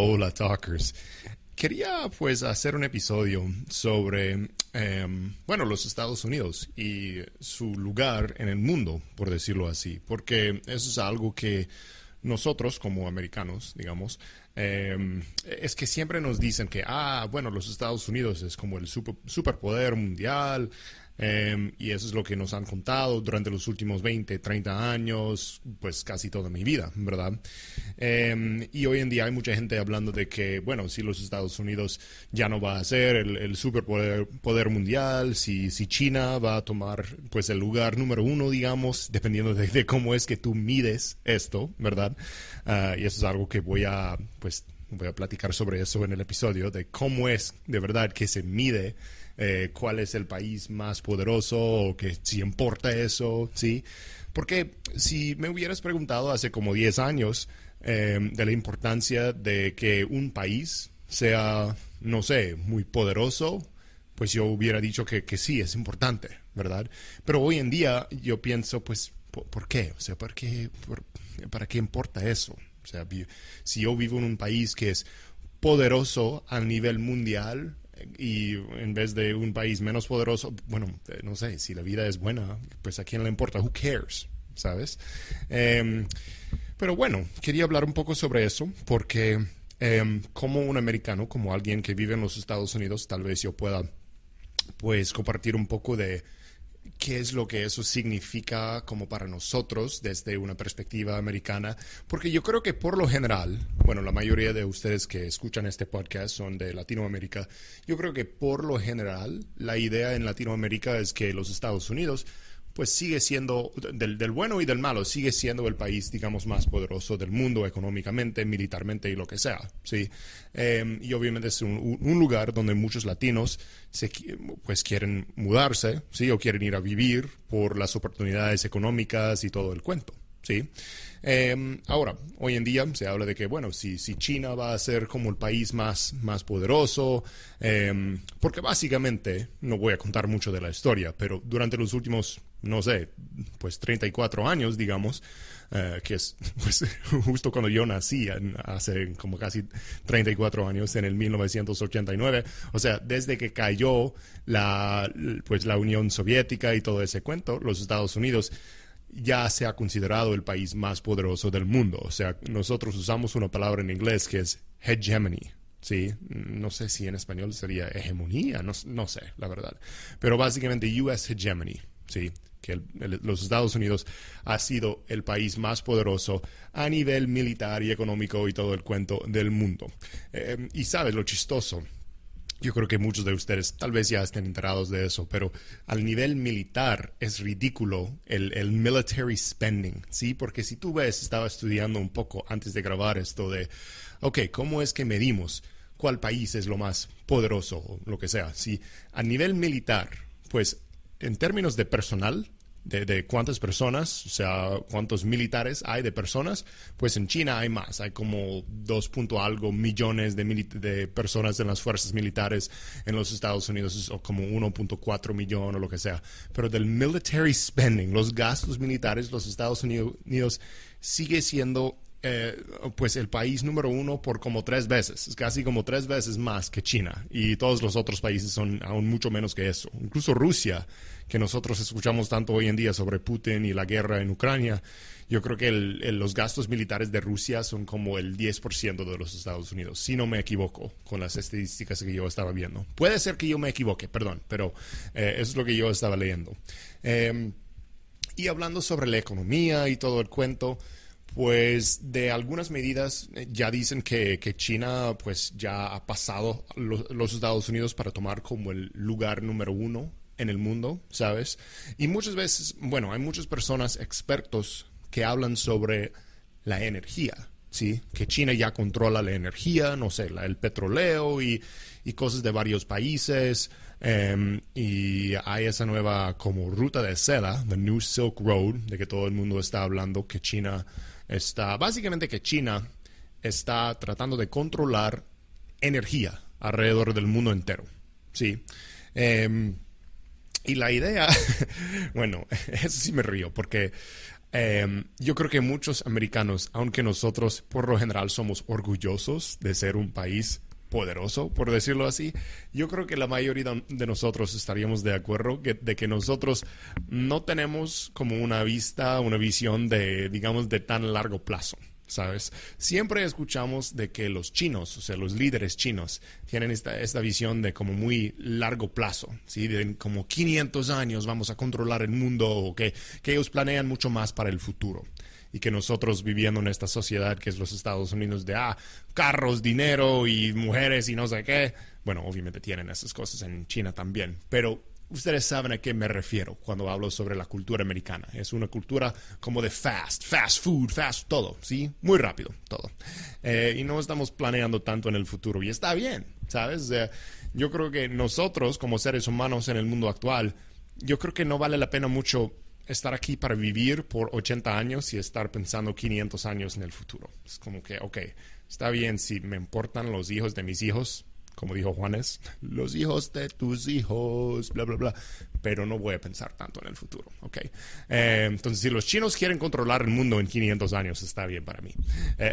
Hola, talkers. Quería pues hacer un episodio sobre, em, bueno, los Estados Unidos y su lugar en el mundo, por decirlo así, porque eso es algo que nosotros como americanos, digamos, em, es que siempre nos dicen que, ah, bueno, los Estados Unidos es como el super, superpoder mundial, Em, y eso es lo que nos han contado durante los últimos 20, 30 años, pues casi toda mi vida, ¿verdad? Em, y hoy en día hay mucha gente hablando de que, bueno, si los Estados Unidos ya no va a ser el, superpoder poder mundial, si, si China va a tomar pues el lugar número uno, digamos, dependiendo de, cómo es que tú mides esto, ¿verdad? Ah, y eso es algo que voy a, pues, voy a platicar sobre eso en el episodio, de cómo es de verdad que se mide eh, cuál es el país más poderoso o que si importa eso, ¿sí? Porque si me hubieras preguntado hace como 10 años em, de la importancia de que un país sea, no sé, muy poderoso, pues yo hubiera dicho que, sí, es importante, ¿verdad? Pero hoy en día yo pienso, pues, ¿por, qué? O sea, ¿por qué, ¿para qué importa eso? O sea, si yo vivo en un país que es poderoso a nivel mundial, y en vez de un país menos poderoso, bueno, eh, no sé, si la vida es buena, pues a quién le importa, who cares, ¿sabes? Em, pero bueno, quería hablar un poco sobre eso porque em, como un americano, como alguien que vive en los Estados Unidos, tal vez yo pueda pues compartir un poco de qué es lo que eso significa como para nosotros desde una perspectiva americana, porque yo creo que por lo general, bueno, la mayoría de ustedes que escuchan este podcast son de Latinoamérica, yo creo que por lo general la idea en Latinoamérica es que los Estados Unidos pues sigue siendo, del, bueno y del malo, sigue siendo el país, digamos, más poderoso del mundo económicamente, militarmente y lo que sea, ¿sí? Em, y obviamente es un, lugar donde muchos latinos pues quieren mudarse, ¿sí? O quieren ir a vivir por las oportunidades económicas y todo el cuento, ¿sí? Em, ahora, hoy en día se habla de que, bueno, si, si China va a ser como el país más, más poderoso, em, porque básicamente, no voy a contar mucho de la historia, pero durante los últimos no sé, pues 34 años, digamos, eh, que es pues, justo cuando yo nací, hace como casi 34 años, en el 1989. O sea, desde que cayó la, pues, la Unión Soviética y todo ese cuento, los Estados Unidos ya se ha considerado el país más poderoso del mundo. O sea, nosotros usamos una palabra en inglés que es hegemony. Sí, no sé si en español sería hegemonía, no, no sé, la verdad. Pero básicamente US hegemony, sí, que los Estados Unidos ha sido el país más poderoso a nivel militar y económico y todo el cuento del mundo. Eh, y sabes lo chistoso. Yo creo que muchos de ustedes tal vez ya estén enterados de eso, pero al nivel militar es ridículo el, el, military spending, ¿sí? Porque si tú ves, estaba estudiando un poco antes de grabar esto de, ok, ¿cómo es que medimos cuál país es lo más poderoso o lo que sea? Si a nivel militar, pues en términos de personal, de, cuántas personas, o sea, cuántos militares hay de personas, pues en China hay más, hay como 2. algo millones de, de, personas en las fuerzas militares, en los Estados Unidos es como 1.4 millón o lo que sea. Pero del military spending, los gastos militares, los Estados Unidos sigue siendo eh, pues el país número uno por como tres veces, es casi como tres veces más que China y todos los otros países son aún mucho menos que eso. Incluso Rusia, que nosotros escuchamos tanto hoy en día sobre Putin y la guerra en Ucrania, yo creo que los gastos militares de Rusia son como el 10% de los Estados Unidos, si no me equivoco con las estadísticas que yo estaba viendo. Puede ser que yo me equivoque, perdón, pero eh, eso es lo que yo estaba leyendo. Em, y hablando sobre la economía y todo el cuento, pues de algunas medidas eh, ya dicen que, China pues ya ha pasado los, Estados Unidos para tomar como el lugar número uno en el mundo, ¿sabes? Y muchas veces, bueno, hay muchas personas expertos que hablan sobre la energía, ¿sí? Que China ya controla la energía, no sé, el petróleo y, cosas de varios países. Em, y hay esa nueva como ruta de seda, the New Silk Road, de que todo el mundo está hablando que China está, básicamente que China está tratando de controlar energía alrededor del mundo entero, ¿sí? Em, y la idea, bueno, eso sí me río, porque Em, yo creo que muchos americanos, aunque nosotros por lo general somos orgullosos de ser un país poderoso, por decirlo así, yo creo que la mayoría de nosotros estaríamos de acuerdo de que nosotros no tenemos como una vista, una visión de, digamos, de tan largo plazo. ¿sabes? Siempre escuchamos de que los chinos, o sea, los líderes chinos, tienen esta, esta visión de como muy largo plazo, ¿sí? De como 500 años vamos a controlar el mundo o que, que ellos planean mucho más para el futuro y que nosotros viviendo en esta sociedad que es los Estados Unidos de ah, carros, dinero y mujeres y no sé qué. Bueno, obviamente tienen esas cosas en China también, pero Ustedes saben a qué me refiero cuando hablo sobre la cultura americana. Es una cultura como de fast, fast food, fast todo, ¿sí? Muy rápido, todo. Eh, y no estamos planeando tanto en el futuro. Y está bien, ¿sabes? yo creo que nosotros, como seres humanos en el mundo actual, yo creo que no vale la pena mucho estar aquí para vivir por 80 años y estar pensando 500 años en el futuro. Es como que, ok, está bien si me importan los hijos de mis hijos, como dijo Juanes, los hijos de tus hijos, bla, bla, bla. Pero no voy a pensar tanto en el futuro, ¿ok? Eh, entonces, si los chinos quieren controlar el mundo en 500 años, está bien para mí. Eh,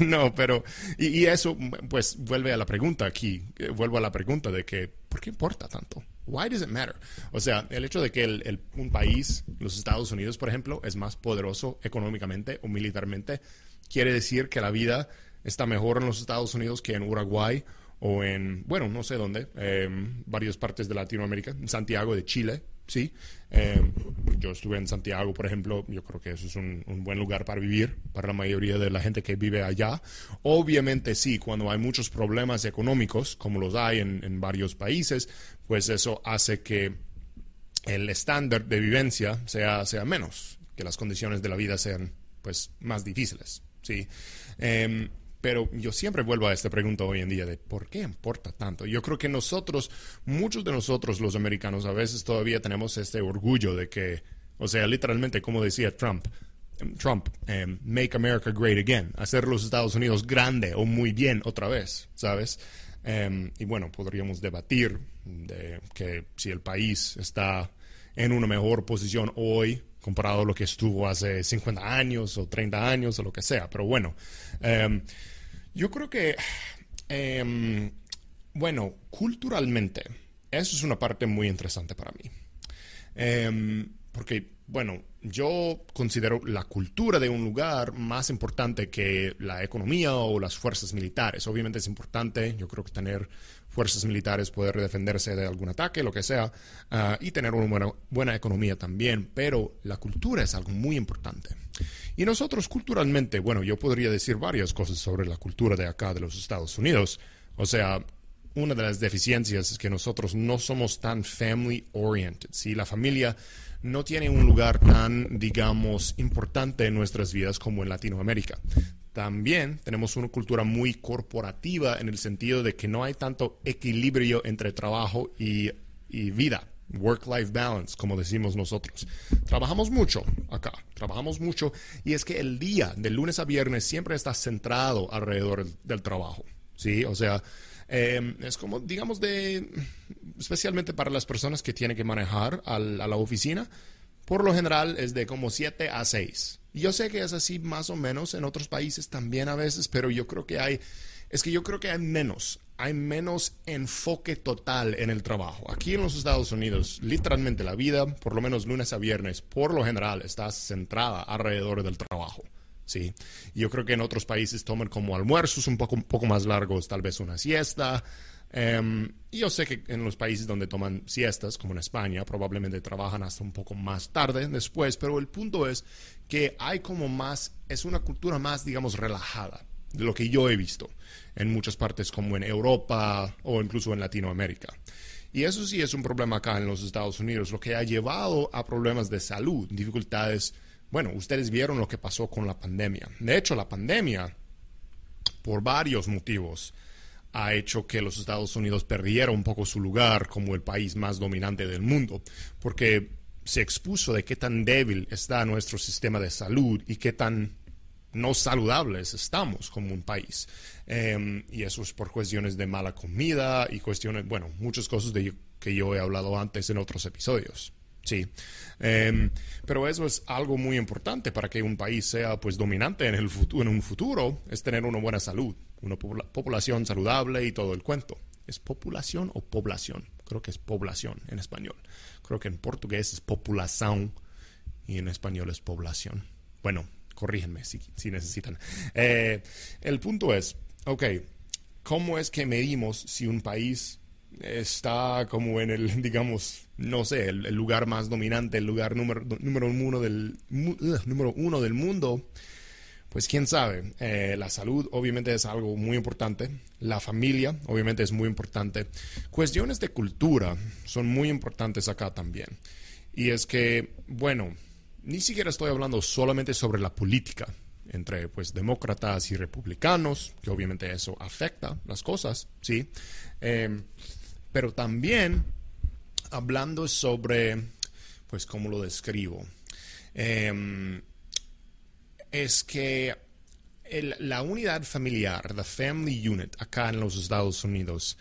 no, pero, y, eso, pues, vuelve a la pregunta aquí, eh, vuelvo a la pregunta de que, ¿por qué importa tanto? Why does it matter? O sea, el hecho de que el, un país, los Estados Unidos, por ejemplo, es más poderoso económicamente o militarmente, quiere decir que la vida está mejor en los Estados Unidos que en Uruguay o en, bueno, no sé dónde, eh, varias partes de Latinoamérica, en Santiago de Chile, sí. Eh, yo estuve en Santiago, por ejemplo, yo creo que eso es un, buen lugar para vivir para la mayoría de la gente que vive allá. Obviamente sí, cuando hay muchos problemas económicos, como los hay en, varios países, pues eso hace que el estándar de vivencia sea, sea menos, que las condiciones de la vida sean pues más difíciles, sí. Eh, pero yo siempre vuelvo a esta pregunta hoy en día de ¿por qué importa tanto? Yo creo que nosotros, muchos de nosotros los americanos, a veces todavía tenemos este orgullo de que, o sea, literalmente como decía Trump, Trump, em, make America great again, hacer los Estados Unidos grande o muy bien otra vez, ¿sabes? Em, y bueno, podríamos debatir de que si el país está en una mejor posición hoy comparado a lo que estuvo hace 50 años o 30 años o lo que sea, pero bueno. Yo creo que, em, bueno, culturalmente, eso es una parte muy interesante para mí. Em, porque, bueno, yo considero la cultura de un lugar más importante que la economía o las fuerzas militares. Obviamente es importante, yo creo que tener fuerzas militares, poder defenderse de algún ataque, lo que sea, ah, y tener una buena, buena economía también, pero la cultura es algo muy importante. Y nosotros culturalmente, bueno, yo podría decir varias cosas sobre la cultura de acá, de los Estados Unidos. O sea, una de las deficiencias es que nosotros no somos tan family oriented, ¿sí? La familia no tiene un lugar tan, digamos, importante en nuestras vidas como en Latinoamérica. También tenemos una cultura muy corporativa en el sentido de que no hay tanto equilibrio entre trabajo y, vida work-life balance, como decimos nosotros. Trabajamos mucho acá, trabajamos mucho y es que el día de lunes a viernes siempre está centrado alrededor del trabajo, ¿sí? O sea, em, es como, digamos, de, especialmente para las personas que tienen que manejar a la oficina, por lo general es de como 7 a 6. Yo sé que es así más o menos en otros países también a veces, pero yo creo que hay, es que yo creo que hay menos, hay menos enfoque total en el trabajo. Aquí en los Estados Unidos, literalmente la vida, por lo menos lunes a viernes, por lo general está centrada alrededor del trabajo. Sí, yo creo que en otros países toman como almuerzos un poco, un poco más largos, tal vez una siesta. Em, y yo sé que en los países donde toman siestas, como en España, probablemente trabajan hasta un poco más tarde después, pero el punto es que hay como más, es una cultura más, digamos, relajada de lo que yo he visto en muchas partes como en Europa o incluso en Latinoamérica. Y eso sí es un problema acá en los Estados Unidos, lo que ha llevado a problemas de salud, dificultades. Bueno, ustedes vieron lo que pasó con la pandemia. De hecho, la pandemia por varios motivos, ha hecho que los Estados Unidos perdiera un poco su lugar como el país más dominante del mundo, porque se expuso de qué tan débil está nuestro sistema de salud y qué tan no saludables estamos como un país. Em, y eso es por cuestiones de mala comida y cuestiones, bueno, muchas cosas de que yo he hablado antes en otros episodios. Sí, em, pero eso es algo muy importante para que un país sea pues dominante en, el futuro, en un futuro, es tener una buena salud, una población saludable y todo el cuento. ¿Es población o población? Creo que es población en español. Creo que en portugués es populación y en español es población. Bueno, corrígenme si, si necesitan. Eh, el punto es, ok, ¿cómo es que medimos si un país está como en el, digamos, no sé, el, lugar más dominante, el lugar número, número, uno, del, número uno del mundo, pues quién sabe. Eh, la salud obviamente es algo muy importante, la familia obviamente es muy importante. Cuestiones de cultura son muy importantes acá también. Y es que, bueno, ni siquiera estoy hablando solamente sobre la política entre pues demócratas y republicanos, que obviamente eso afecta las cosas, ¿sí? Eh, pero también hablando sobre, pues, ¿cómo lo describo? Em, es que la unidad familiar, the family unit, acá en los Estados Unidos,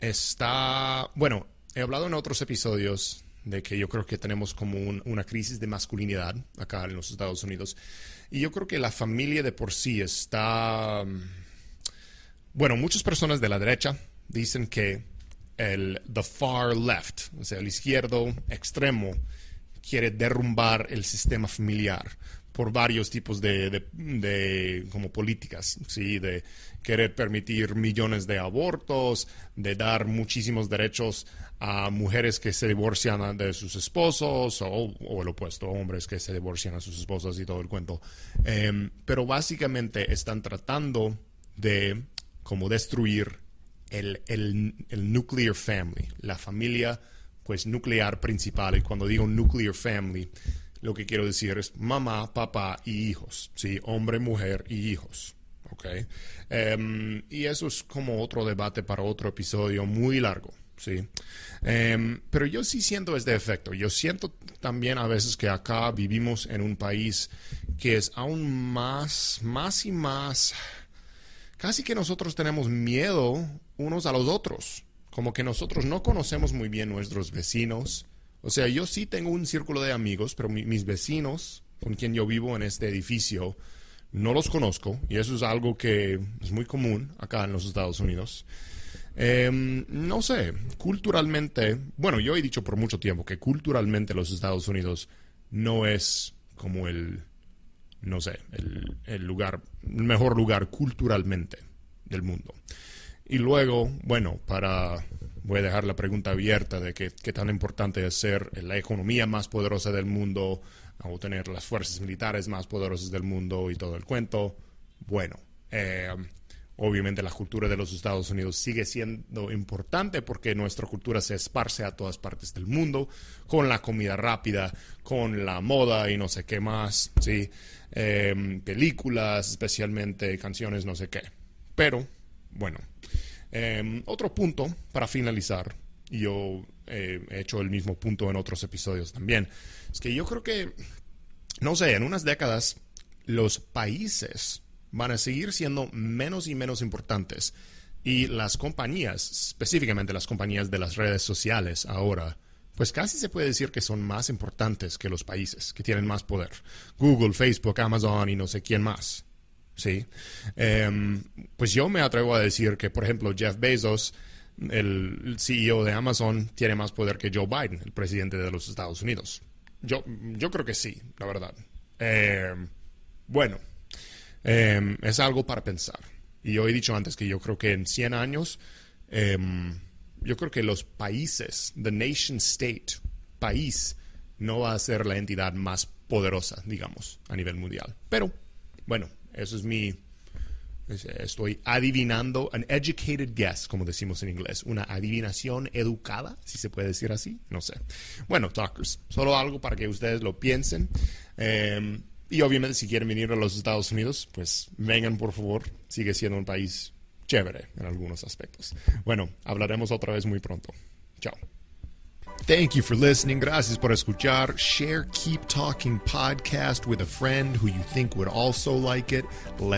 está, bueno, he hablado en otros episodios de que yo creo que tenemos como una crisis de masculinidad acá en los Estados Unidos. Y yo creo que la familia de por sí está, bueno, muchas personas de la derecha dicen que el the far left, o sea, el izquierdo extremo, quiere derrumbar el sistema familiar por varios tipos de, como políticas, ¿sí? de querer permitir millones de abortos, de dar muchísimos derechos a mujeres que se divorcian de sus esposos o, el opuesto, hombres que se divorcian a sus esposas y todo el cuento. Em, pero básicamente están tratando de como destruir el, el, el, nuclear family, la familia pues nuclear principal. Y cuando digo nuclear family, lo que quiero decir es mamá, papá y hijos, ¿sí? Hombre, mujer y hijos. Okay. Em, y eso es como otro debate para otro episodio muy largo. ¿sí? Em, pero yo sí siento este efecto. Yo siento también a veces que acá vivimos en un país que es aún más, más y más casi que nosotros tenemos miedo unos a los otros, como que nosotros no conocemos muy bien nuestros vecinos. O sea, yo sí tengo un círculo de amigos, pero mis vecinos con quien yo vivo en este edificio no los conozco y eso es algo que es muy común acá en los Estados Unidos. Em, no sé, culturalmente, bueno, yo he dicho por mucho tiempo que culturalmente los Estados Unidos no es como el no sé, el, lugar, mejor lugar culturalmente del mundo. Y luego, bueno, para, voy a dejar la pregunta abierta de qué, tan importante es ser la economía más poderosa del mundo o tener las fuerzas militares más poderosas del mundo y todo el cuento. Bueno, eh, Obviamente la cultura de los Estados Unidos sigue siendo importante porque nuestra cultura se esparce a todas partes del mundo, con la comida rápida, con la moda y no sé qué más, ¿sí? Em, películas, especialmente canciones, no sé qué. Pero, bueno, em, otro punto para finalizar, y yo he hecho el mismo punto en otros episodios también, es que yo creo que, no sé, en unas décadas los países van a seguir siendo menos y menos importantes. Y las compañías, específicamente las compañías de las redes sociales ahora, pues casi se puede decir que son más importantes que los países, que tienen más poder. Google, Facebook, Amazon y no sé quién más. ¿Sí? Em, pues yo me atrevo a decir que, por ejemplo, Jeff Bezos, el CEO de Amazon, tiene más poder que Joe Biden, el presidente de los Estados Unidos. Yo, yo creo que sí, la verdad. Em, bueno, Em, es algo para pensar. Y yo he dicho antes que yo creo que en 100 años, yo creo que los países, the nation state, país, no va a ser la entidad más poderosa, digamos, a nivel mundial. Pero, bueno, eso es mi... Estoy adivinando, an educated guess, como decimos en inglés, una adivinación educada, si se puede decir así, no sé. Bueno, talkers, solo algo para que ustedes lo piensen. Em, Y obviamente si quieren venir a los Estados Unidos, pues vengan por favor. Sigue siendo un país chévere en algunos aspectos. Bueno, hablaremos otra vez muy pronto. Chao. Thank you for listening. Gracias por escuchar. Share Keep Talking podcast with a friend who you think would also like it. Let